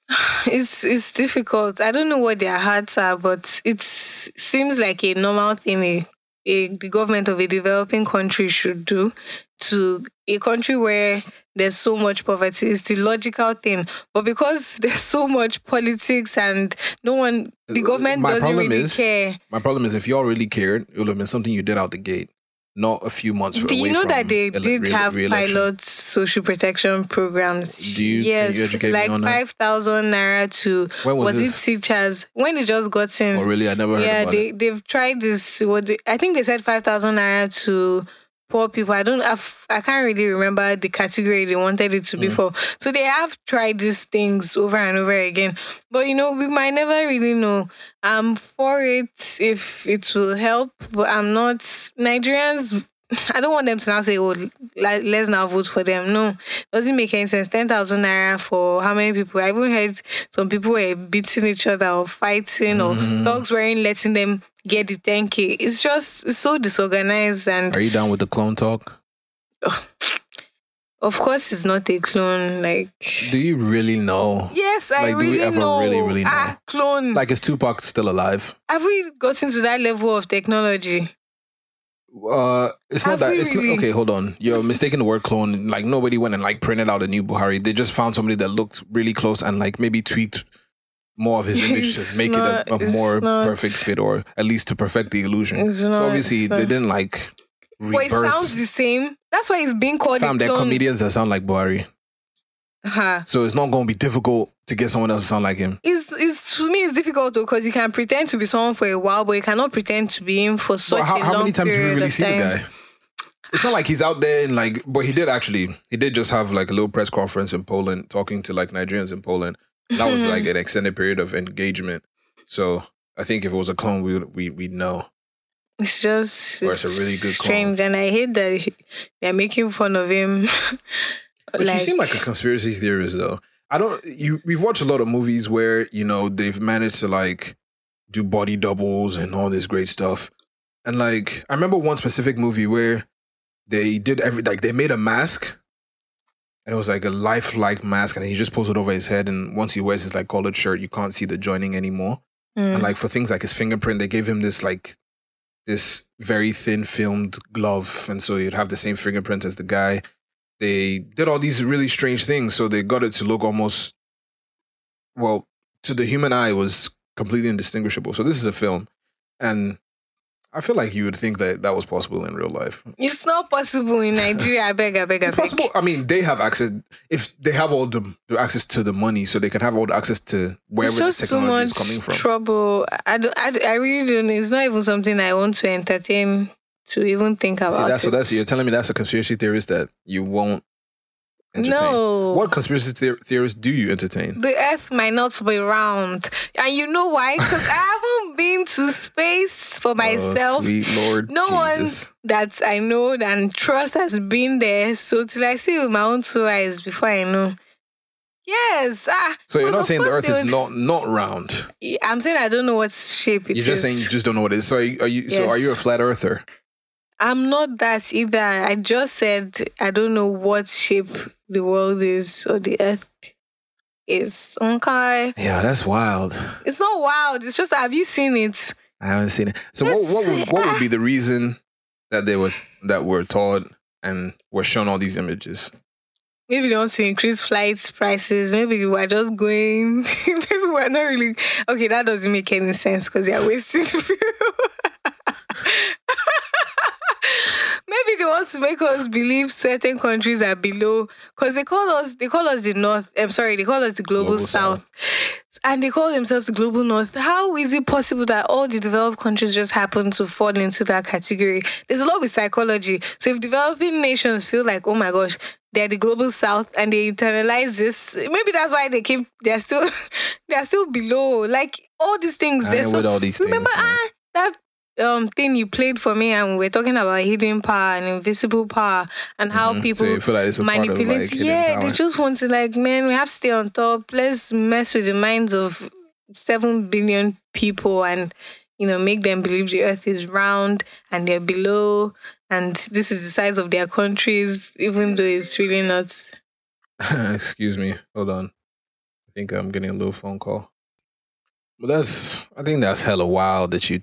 <sighs> it's it's difficult. I don't know what their hearts are, but it seems like a normal thing a, a the government of a developing country should do to a country where there's so much poverty. It's the logical thing, but because <laughs> there's so much politics and no one, the uh, government My doesn't really is- care. My problem is if y'all really cared, it would have been something you did out the gate, not a few months. Do you know that they ele- did re- have pilot social protection programs? Do you- yes, you educate me like five thousand naira to When was, was, it teachers when they just got in? Oh, really? I never heard yeah, they it. they've tried this. What they, I think they said five thousand naira to poor people. I don't. I've, I can't really remember the category they wanted it to be Mm. for. So they have tried these things over and over again. But you know, we might never really know. I'm for it if it will help, but I'm not. Nigerians. <sighs> I don't want them to now say, "Oh, let's now vote for them." No, doesn't make any sense. Ten thousand naira for how many people? I even heard some people were beating each other or fighting, or Mhm. dogs weren't letting them get the ten k. It's just it's so disorganized, and Are you down with the clone talk? of course, it's not a clone. Like, Do you really know? yes, I Like, do we really ever know. really, really know? Ah, clone. Like, is Tupac still alive? Have we gotten to that level of technology? Uh, it's not Have that. It's not, okay. Hold on. You're mistaking the word clone. Like nobody went and like printed out a new Buhari. They just found somebody that looked really close and like maybe tweaked more of his image <laughs> It's to make not- it a, a more not. perfect fit, or at least to perfect the illusion. It's so obviously they didn't like But it sounds the same. That's why it's being called Fam, a they're comedians that sound like Buhari. Ha. So it's not going to be difficult to get someone else to sound like him. It's, it's to me it's difficult though because you can pretend to be someone for a while, but you cannot pretend to be him for such But how, a how long many times have we really seen the guy? It's not like he's out there and like, but he did actually. He did just have like a little press conference in Poland, talking to like Nigerians in Poland. That was like <laughs> an extended period of engagement. So I think if it was a clone, we we we'd know. It's just Or it's a really good strange, and I hate that he- they're making fun of him. <laughs> But you seem like a conspiracy theorist, though. I don't. You we've watched a lot of movies where you know they've managed to like do body doubles and all this great stuff. And like I remember one specific movie where they did every like they made a mask, and it was like a lifelike mask, and he just pulls it over his head. And once he wears his like collared shirt, you can't see the joining anymore. Mm. And like for things like his fingerprint, they gave him this like this very thin filmed glove, and so you'd have the same fingerprint as the guy. They did all these really strange things, so they got it to look almost well to the human eye it was completely indistinguishable. So this is a film, and I feel like you would think that that was possible in real life. It's not possible in Nigeria. I beg, I beg, I It's beg. possible. I mean, they have access if they have all the, the access to the money, so they can have all the access to wherever the just too technology is coming from. trouble. I, don't, I, I really don't. It's not even something I want to entertain to even think about. See, that's so it. that's you're telling me that's a conspiracy theorist that you won't entertain. No. What conspiracy theor- theorists do you entertain? the earth might not be round. And you know why? Because I haven't been to space for myself. Oh, sweet Lord, no Jesus. one that I know and trust has been there. So till I see with my own two eyes before I know. Yes. Ah, So you're not saying the Earth they is would- not not round. I'm saying I don't know what shape it You're just is. saying you just don't know what it is. So are you, are you so are you a flat earther? I'm not that either. I just said I don't know what shape the world is or the earth is. Okay. Yeah, that's wild. It's not wild. It's just have you seen it? I haven't seen it. So what what would, what would be the reason that they were that were taught and were shown all these images? Maybe they want to increase flight prices. Maybe we're just going. <laughs> Maybe we're not really. Okay, that doesn't make any sense because they're wasting <laughs> fuel. Maybe they want to make us believe certain countries are below because they call us they call us the north. I'm sorry, they call us the global, Global south. South. and they call themselves the global north. How is it possible that all the developed countries just happen to fall into that category? There's a lot with psychology. So if developing nations feel like, oh my gosh, they're the global south and they internalize this, maybe that's why they keep they're still <laughs> they're still below. Like all these things. I They're so with all these remember things. man. ah that um thing you played for me and we're talking about hidden power and invisible power and how Mhm. people so like part of manipulate. like yeah, power. they just want to like, man, we have to stay on top. Let's mess with the minds of seven billion people and you know make them believe the earth is round and they're below and this is the size of their countries, even though it's really not. <laughs> Excuse me. Hold on. I think I'm getting a little phone call. But that's I think that's hella wild that you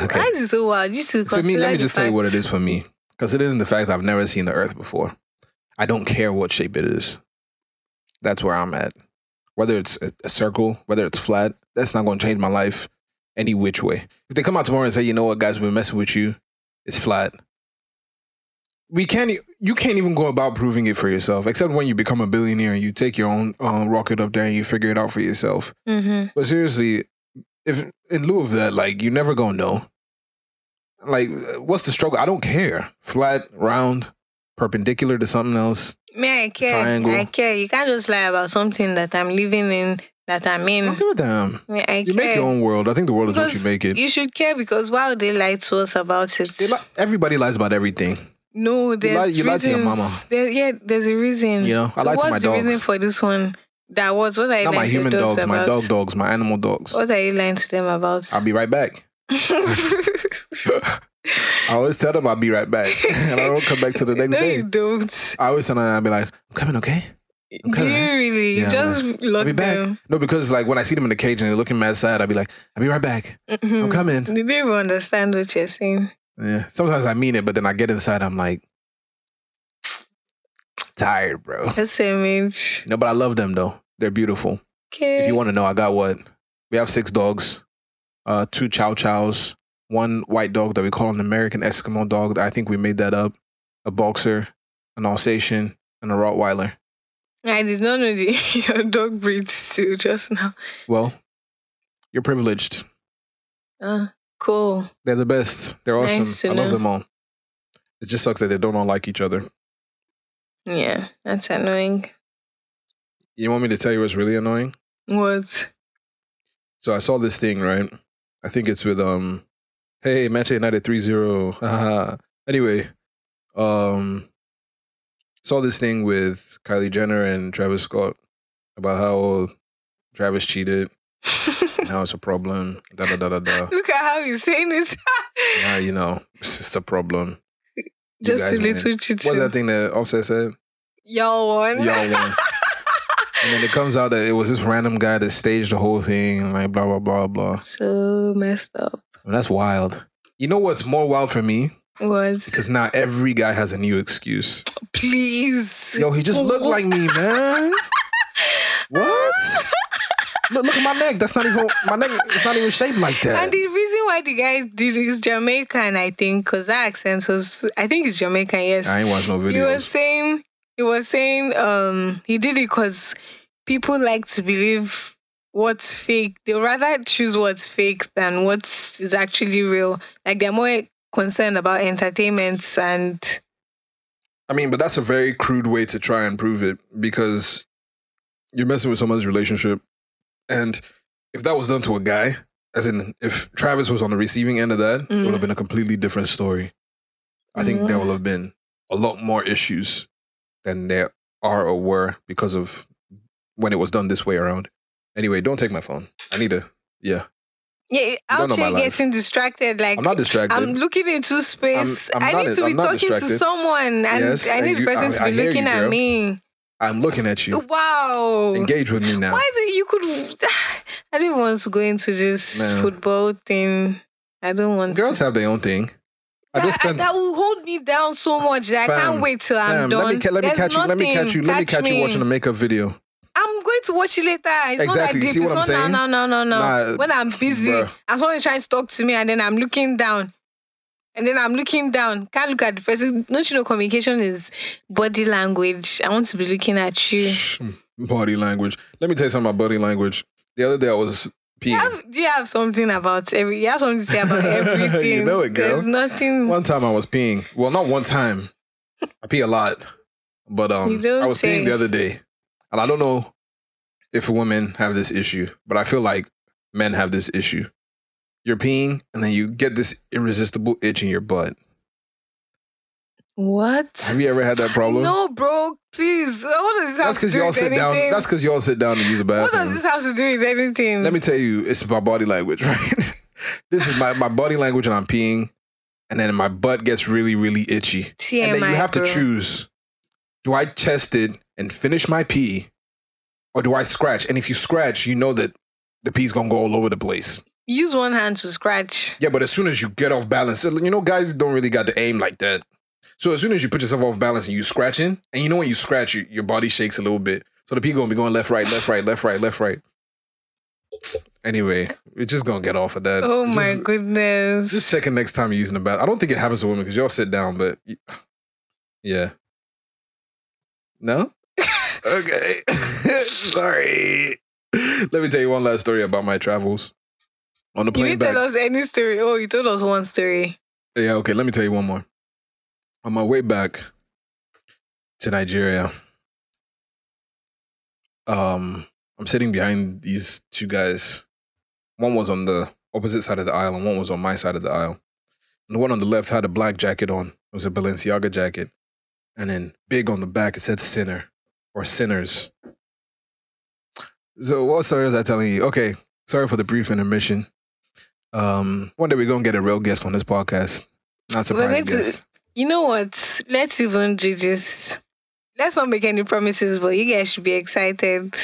Okay. Why is it so wild? You should So me, let me just tell you what it is for me. Considering the fact I've never seen the Earth before, I don't care what shape it is. That's where I'm at. Whether it's a, a circle, whether it's flat, that's not going to change my life any which way. If they come out tomorrow and say, you know what, guys, we're messing with you, it's flat. We can't. You can't even go about proving it for yourself, except when you become a billionaire and you take your own uh, rocket up there and you figure it out for yourself. Mhm. But seriously, if in lieu of that, like you never gonna know. Like, what's the struggle? I don't care. Flat, round, perpendicular to something else. Me, I care. Triangle. I care. You can't just lie about something that I'm living in, that I'm I don't in. give a damn. I You care. make your own world. I think the world is what you make it. You should care because why would they lie to us about it? Li- everybody lies about everything. No, there's lie- you lie to your mama. There, yeah, there's a reason. You know, I so lie to what's the reason for this one? That was what I. Not my human dogs, dogs, my dog dogs, my animal dogs. What are you lying to them about? I'll be right back. <laughs> <laughs> I always tell them I'll be right back, <laughs> and I don't come back to the next no, day. you don't. I always tell them I'll be like, "I'm coming, okay? I'm Do coming." you really? Yeah, you just I'll be back. them. No, because like when I see them in the cage and they're looking mad sad, I'll be like, "I'll be right back. I'm Mhm. coming." They don't even understand what you're saying. Yeah. Sometimes I mean it, but then I get inside, I'm like, tired, bro. <laughs> That's same age. No, but I love them though. They're beautiful. Okay. If you want to know, I got what? We have six dogs, uh, two chow chows, one white dog that we call an American Eskimo dog. I think we made that up. A boxer, an Alsatian, and a Rottweiler. I did not know the <laughs> your dog breeds too just now. Well, you're privileged. Uh, cool. They're the best. They're awesome. Nice I love know. them all. It just sucks that they don't all like each other. Yeah, that's annoying. You want me to tell you what's really annoying? What? So I saw this thing, right? I think it's with um Hey, Manchester United 3-0. Haha. anyway, um, saw this thing with Kylie Jenner and Travis Scott about how Travis cheated. now it's a problem. Da da da da da. <laughs> Look at how he's saying this. Now you know it's just a problem. Just a little cheating. What's that thing that Offset said? Y'all won. Y'all won. <laughs> And then it comes out that it was this random guy that staged the whole thing, like blah blah blah blah. so messed up. That's wild. You know what's more wild for me? What? Because now every guy has a new excuse. Please. Yo, he just looked like me, man. <laughs> What? Look, look at my neck. That's not even my neck. It's not even shaped like that. And reason why the guy did it is Jamaican, I think, because that accent was, I think he's Jamaican, yes. I ain't watched no He was videos. saying, he was saying, um, he did it because people like to believe what's fake. They rather choose what's fake than what is actually real. Like they're more concerned about entertainment and I mean, but that's a very crude way to try and prove it because you're messing with someone's relationship. And if that was done to a guy, as in if Travis was on the receiving end of that, it would have mm. been a completely different story. I think there will have been a lot more issues than there are or were because of when it was done this way around. Anyway, don't take my phone. I need to, yeah. yeah, out here getting distracted. Like I'm not distracted. I'm looking into space. I'm i not- need to be I'm talking to someone, and Yes, I and need you- the person I- to be looking you, at me. I'm looking at you. Wow. Engage with me now. Why it you could? <sighs> I don't want to go into this Man. football thing. I don't want. Girls to. have their own thing. I that, just spent. that will hold me down so much that I can't wait till I'm Fam, done. let me, let me catch you. Let me catch you. Let me catch you watching a makeup video. I'm going to watch it later. It's Exactly. not that deep. See what it's I'm not saying? no, no, no, no, no. Nah, when I'm busy bruh. and someone is trying to talk to me, and then I'm looking down, and then I'm looking down. Can't look at the person. Don't you know communication is body language? I want to be looking at you. Body language. Let me tell you something about body language. The other day I was peeing. You have, do you have something about every? You have something to say about <laughs> everything. You know it, girl. There's nothing. One time I was peeing. Well, not one time. I pee a lot. But um I was say. peeing the other day. And I don't know if women have this issue, but I feel like men have this issue. You're peeing and then you get this irresistible itch in your butt. What? Have you ever had that problem? No, bro. Please. What does this have That's because y'all with sit down. That's because y'all sit down and use a bathroom. what does this have to do with anything? Let me tell you, it's my body language, <laughs> right? this is my, my body language and I'm peeing, and then my butt gets really, really itchy. TMI, and then you have bro. to choose do I test it and finish my pee, or do I scratch? And if you scratch, you know that the pee's gonna go all over the place. Use one hand to scratch. Yeah, but as soon as you get off balance, uh, you know, guys don't really got the aim like that. So as soon as you put yourself off balance and you scratching, and you know when you scratch, you, your body shakes a little bit. So the pee gonna be going left, right, left, right, left, right, left, right. Anyway, we're just gonna get off of that. Oh Just- my goodness. Just checking next time you're using the bath. I don't think it happens to women because y'all sit down, but <sighs> yeah. No? <laughs> okay. <laughs> Sorry. Let me tell you one last story about my travels. On the you plane didn't back. tell us any story. Oh, you told us one story. Yeah, okay, let me tell you one more. On my way back to Nigeria, um, I'm sitting behind these two guys. One was on the opposite side of the aisle, and one was on my side of the aisle. And the one on the left had a black jacket on. It was a Balenciaga jacket. And then big on the back, it said sinner or sinners. So what story was I telling you? Okay, sorry for the brief intermission. Um, one day we're gonna get a real guest on this podcast. Not surprised going to- You know what? Let's even do this. Let's not make any promises, but you guys should be excited.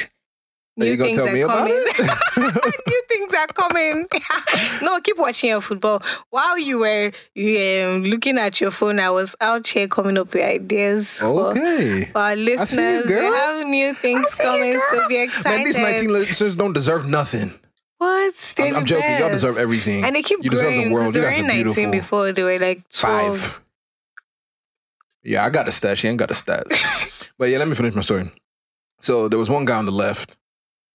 Are you tell me about coming. it? <laughs> <laughs> New things are coming. <laughs> no, keep watching your football. While you were you, um, looking at your phone, I was out here coming up with ideas for, okay. for our listeners. We girl. have new things see you, coming, so be excited. Man, these 19 listeners don't deserve nothing. What? They're I'm, I'm the joking. Y'all deserve everything. And they keep you deserve the world. You guys are 19 beautiful. before. They were like 12. Five. Yeah, I got a stat. She ain't got a stat. <laughs> but yeah, let me finish my story. So there was one guy on the left,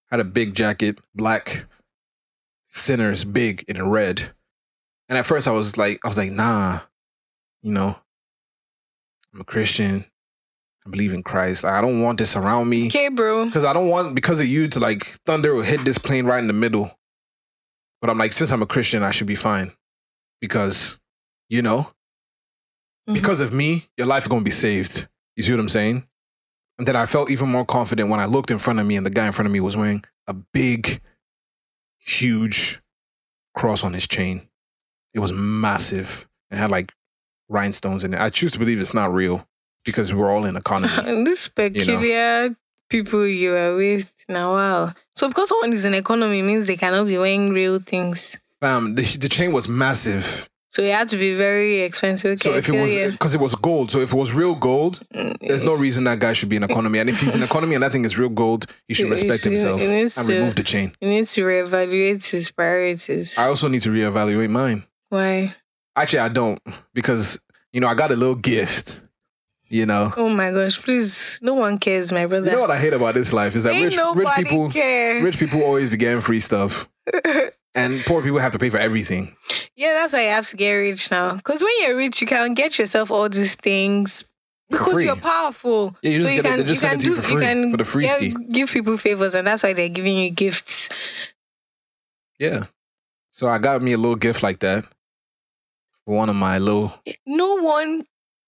had a big jacket, black, sinners, big in red. And at first I was like, I was like, nah, you know, I'm a Christian. I believe in Christ. Like, I don't want this around me. Okay, bro. Because I don't want because of you to like thunder will hit this plane right in the middle. But I'm like, since I'm a Christian, I should be fine. because, you know, Mhm. because of me, your life is gonna be saved. You see what I'm saying? And then I felt even more confident when I looked in front of me and the guy in front of me was wearing a big, huge cross on his chain. It was massive and had like rhinestones in it. I choose to believe it's not real because we're all in economy. <laughs> This peculiar people you are with now, wow. So because someone is in economy means they cannot be wearing real things. Fam, the, the chain was massive. So it had to be very expensive. Okay, So if it was you. because it was gold, so if it was real gold, Mm, there's no reason that guy should be in economy. And if he's in economy and that thing is real gold, he should respect should- himself and to- remove the chain. He needs to reevaluate his priorities. I also need to reevaluate mine. Why? Actually, I don't because you know I got a little gift. You know, Oh my gosh, please. No one cares, my brother. you know what I hate about this life is that Ain't rich rich people care. rich people always be getting free stuff, <laughs> and poor people have to pay for everything. yeah, that's why you have to get rich now. Because when you're rich, you can get yourself all these things because you're powerful. Yeah, you it- they just send it to you free, can for the free yeah, give people favors, and that's why they're giving you gifts. Yeah, so I got me a little gift like that one of my little. No one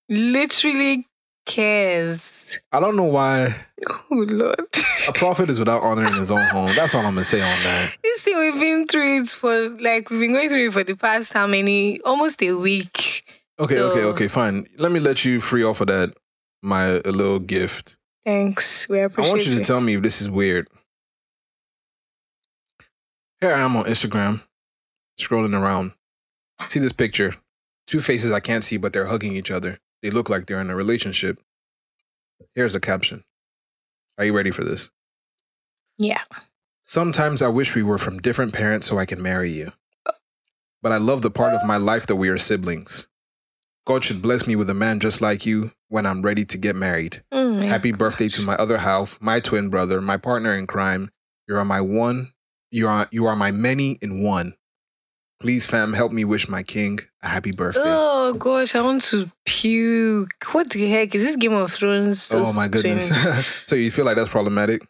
literally cares. I don't know why Oh Lord. a prophet is without honor in his own home. That's all I'm gonna say on that. <laughs> You see, we've been through it for like we've been going through it for the past how many? Almost a week. Okay, So- okay, okay, fine. Let me let you free off of that. My a little gift. Thanks. We appreciate. It. I want you to it. tell me if this is weird. Here I am on Instagram, scrolling around. See this picture. Two faces I can't see, but they're hugging each other. They look like they're in a relationship. Here's a caption. Are you ready for this? yeah. Sometimes I wish we were from different parents so I can marry you. But I love the part of my life that we are siblings. God should bless me with a man just like you when I'm ready to get married. Mm, yeah. Happy birthday to my other half, my twin brother, my partner in crime. You are my one. You are you are my many in one. Please, fam, help me wish my king a happy birthday. Oh gosh, I want to puke. What the heck is this Game of Thrones? oh my goodness! <laughs> so you feel like that's problematic?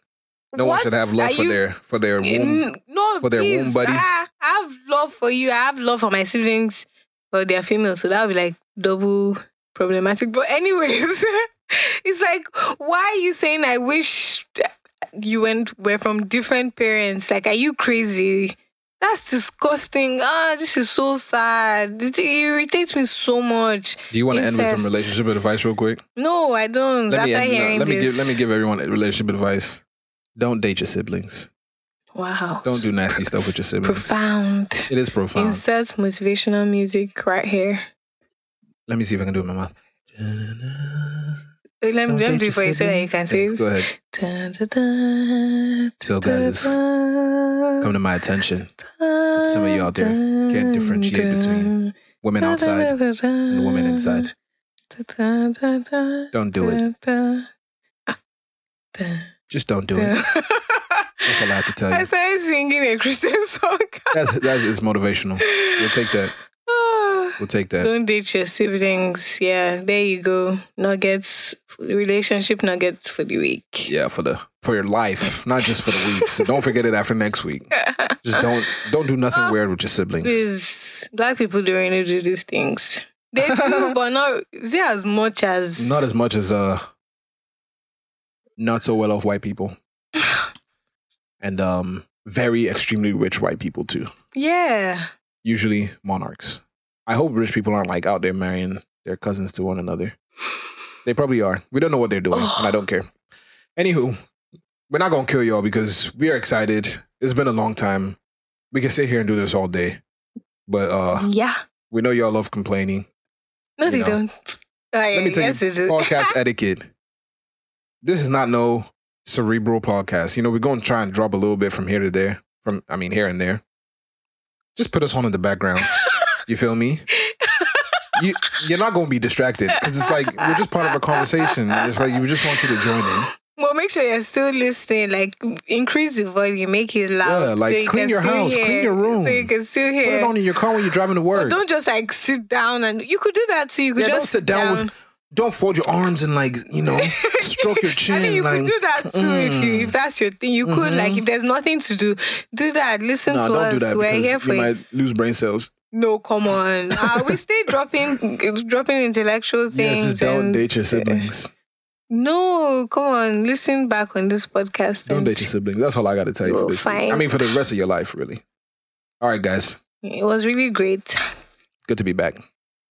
No one should have love Are for you- their for their womb. No, for their please. womb buddy? Ah, I have love for you. I have love for my siblings, but they're female, so that would be like double problematic. But anyways, <laughs> it's like, why are you saying I wish you went were from different parents? Like, are you crazy? That's disgusting. Ah, this is so sad. It irritates me so much. Do you want to end with some relationship advice real quick? No, I don't. Let me end, no, hearing let me give let me give everyone relationship advice. Don't date your siblings. wow, Don't do nasty stuff with your siblings. profound. It is profound. Insert motivational music right here. Let me see if I can do it in my mouth. Wait, Let me, Don't let me do your it for you so that you can say siblings. it. Go ahead. Dun, dun, dun, So, guys, dun, Come to my attention. some of you out there can't differentiate between Women outside dun, dun, and women inside. Don't do it. dun, dun, ah, dun, Just don't do it. That's all I have to tell you. I you. started singing a Christian song. That's that is motivational. We'll take that. We'll take that. Don't date your siblings. Yeah, there you go. Nuggets, relationship nuggets for the week. Yeah, for the for your life, not just for the week. So don't forget it after next week. <laughs> Just don't don't do nothing weird with your siblings. Please, black people don't really do these things. They do, <laughs> but not is it as much as Not as much as uh not so well off white people. <sighs> And um very extremely rich white people too. yeah. Usually monarchs. I hope rich people aren't like out there marrying their cousins to one another. They probably are. We don't know what they're doing, and I don't <sighs> care. Anywho, we're not gonna kill y'all because we are excited. It's been a long time. We can sit here and do this all day, but uh, Yeah. we know y'all love complaining. No, You they know. don't. Oh, Let me tell you, podcast <laughs> etiquette. This is not no cerebral podcast. You know, we're gonna try and drop a little bit from here to there. From I mean, here and there. Just put us on in the background. <laughs> you feel me? You you're not gonna be distracted because it's like we're just part of a conversation. It's like we just want you to join in. Well, make sure you're still listening. Like, increase the volume, make it loud. Yeah, like, so you clean your house, hear- clean your room. So you can still hear. Put it on in your car when you're driving to But work. don't just like sit down and you could do that too. You could Yeah, just don't sit down with- Don't fold your arms and like you know <laughs> stroke your chin. I mean, you like could do that too if you mm. if that's your thing. You could like if there's nothing to do, do that. Listen no, to us. do that We're here for you you. might lose brain cells. No, come on. Uh, <laughs> we stay dropping dropping intellectual things. Yeah, just don't date your siblings. No, come on. Listen back on this podcast. Don't date your siblings. That's all I got to tell you. Well, for this. fine. I mean, for the rest of your life, really. All right, guys. It was really great. Good to be back.